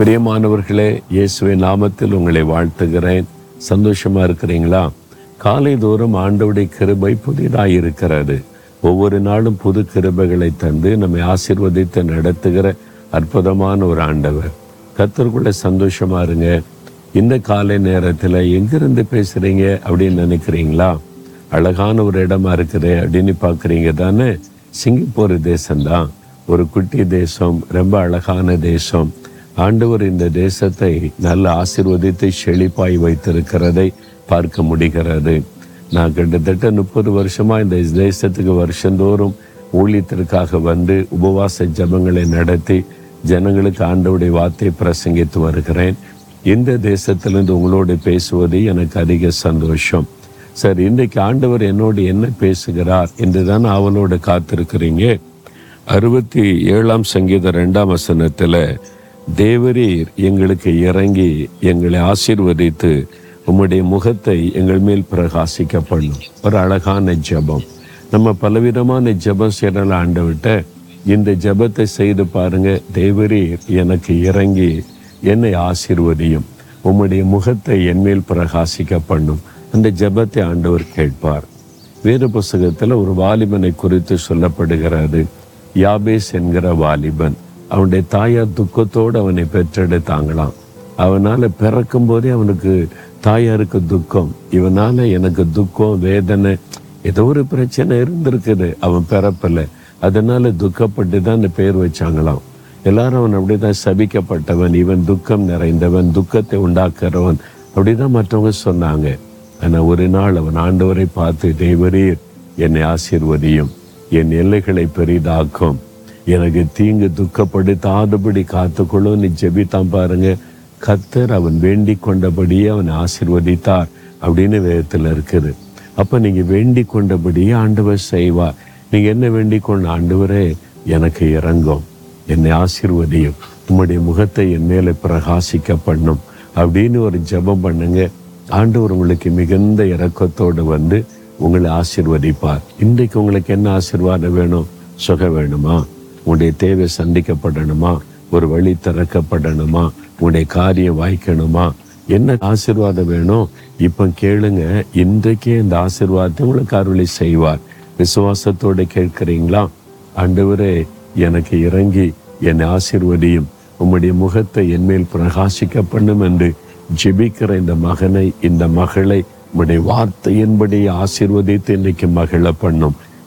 பிரியமானவர்களே இயேசுவின் நாமத்தில் உங்களை வாழ்த்துகிறேன். சந்தோஷமா இருக்கிறீங்களா? காலை தோறும் ஆண்டவுடைய கிருபை புதிதாக இருக்கிறது ஒவ்வொரு நாளும் புது கிருபைகளை தந்து நம்மை ஆசிர்வதித்து நடத்துகிற அற்புதமான ஒரு ஆண்டவர். கத்தருக்குள்ள சந்தோஷமா இருங்க. இந்த காலை நேரத்தில் எங்கிருந்து பேசுறீங்க அப்படின்னு நினைக்கிறீங்களா? அழகான ஒரு இடமா இருக்குது அப்படின்னு பார்க்குறீங்க தானே? சிங்கப்பூர் தேசம்தான். ஒரு குட்டி தேசம் ரொம்ப அழகான தேசம். ஆண்டவர் இந்த தேசத்தை நல்ல ஆசிர்வதித்து செழிப்பாய் வைத்திருக்கிறதை பார்க்க முடிகிறது. நான் கிட்டத்தட்ட முப்பது வருஷமாக இந்த தேசத்துக்கு வருஷந்தோறும் ஊழியத்திற்காக வந்து உபவாச ஜபங்களை நடத்தி ஜனங்களுக்கு ஆண்டவருடைய வார்த்தை பிரசங்கித்து வருகிறேன். இந்த தேசத்திலிருந்து உங்களோடு பேசுவது எனக்கு அதிக சந்தோஷம். சார் இன்றைக்கு ஆண்டவர் என்னோடு என்ன பேசுகிறார் என்று தான் அவளோடு காத்திருக்கிறீங்க. அறுபத்தி ஏழாம் சங்கீத ரெண்டாம் வசனத்தில் தேவரீர் எங்களுக்கு இறங்கி எங்களை ஆசீர்வதித்து உம்முடைய முகத்தை எங்கள் மேல் பிரகாசிக்க பண்ணும் ஒரு அழகான ஜெபம். நம்ம பலவிதமான ஜெபம் செய்யறல ஆண்டவிட்ட இந்த ஜெபத்தை செய்து பாருங்க. தேவரீர் எனக்கு இறங்கி என்னை ஆசீர்வதியும். உம்முடைய முகத்தை என் மேல் பிரகாசிக்க பண்ணும் அந்த ஜெபத்தை ஆண்டவர் கேட்பார். வேறு புஸ்தகத்தில் ஒரு வாலிபனை குறித்து சொல்லப்படுகிறது யாபேஸ் என்கிற வாலிபன். அவனுடைய தாயார் துக்கத்தோடு அவனை பெற்றெடுத்தாங்களாம். அவனால் பிறக்கும் போதே அவனுக்கு தாயாருக்கு துக்கம். இவனால் எனக்கு துக்கம் வேதனை ஏதோ ஒரு பிரச்சனை இருந்திருக்குது. அவன் பிறப்பில். அதனால துக்கப்பட்டு தான் அந்த பேர் வச்சாங்களாம். எல்லாரும் அவன் அப்படிதான் சபிக்கப்பட்டவன். இவன் துக்கம் நிறைந்தவன் துக்கத்தை உண்டாக்குறவன். அப்படிதான் மற்றவங்க சொன்னாங்க. ஆனால் ஒரு நாள் அவன் ஆண்டவரை பார்த்து தேவரீர் என்னை ஆசீர்வதியும். என் எல்லைகளை பெரிதாக்கும். எனக்கு தீங்கு துக்கப்படுத்தாதபடி காத்துக்கொள்ளும் நீ ஜெபித்தான் பாருங்க. கத்தர் அவன் வேண்டி கொண்டபடியே அவனை ஆசிர்வதித்தார் அப்படின்னு வேதத்தில் இருக்குது. அப்போ நீங்கள் வேண்டி கொண்டபடியே ஆண்டவர் செய்வார். நீங்கள் என்ன வேண்டி கொண்ட ஆண்டவரே? எனக்கு இறங்கும் என்னை ஆசிர்வதியும். உம்முடைய முகத்தை என் மேலே பிரகாசிக்க பண்ணும் அப்படின்னு ஒரு ஜெபம் பண்ணுங்க. ஆண்டவர் உங்களுக்கு மிகுந்த இறக்கத்தோடு வந்து உங்களை ஆசீர்வதிப்பார். இன்றைக்கு உங்களுக்கு என்ன ஆசிர்வாதம் வேணும்? சுகம் வேணுமா? உன்னுடைய தேவை சந்திக்கப்படணுமா? ஒரு வழி திறக்கப்படணுமா? உன்னுடைய காரியம் வாய்க்கணுமா? என்ன ஆசிர்வாதம் வேணும்? இப்போ கேளுங்க. இன்றைக்கே இந்த ஆசிர்வாதத்தை உங்களுக்கு அருளை செய்வார். விசுவாசத்தோட கேட்கிறீங்களா? ஆண்டவரே எனக்கு இறங்கி என்னை ஆசிர்வதியும். உம்முடைய முகத்தை என்மேல் பிரகாசிக்க பண்ணும் என்று ஜெபிக்கிற இந்த மகனை இந்த மகளை உம்முடைய வார்த்தையின்படி ஆசிர்வதித்து இன்னைக்கு மகிழ பண்ணும்.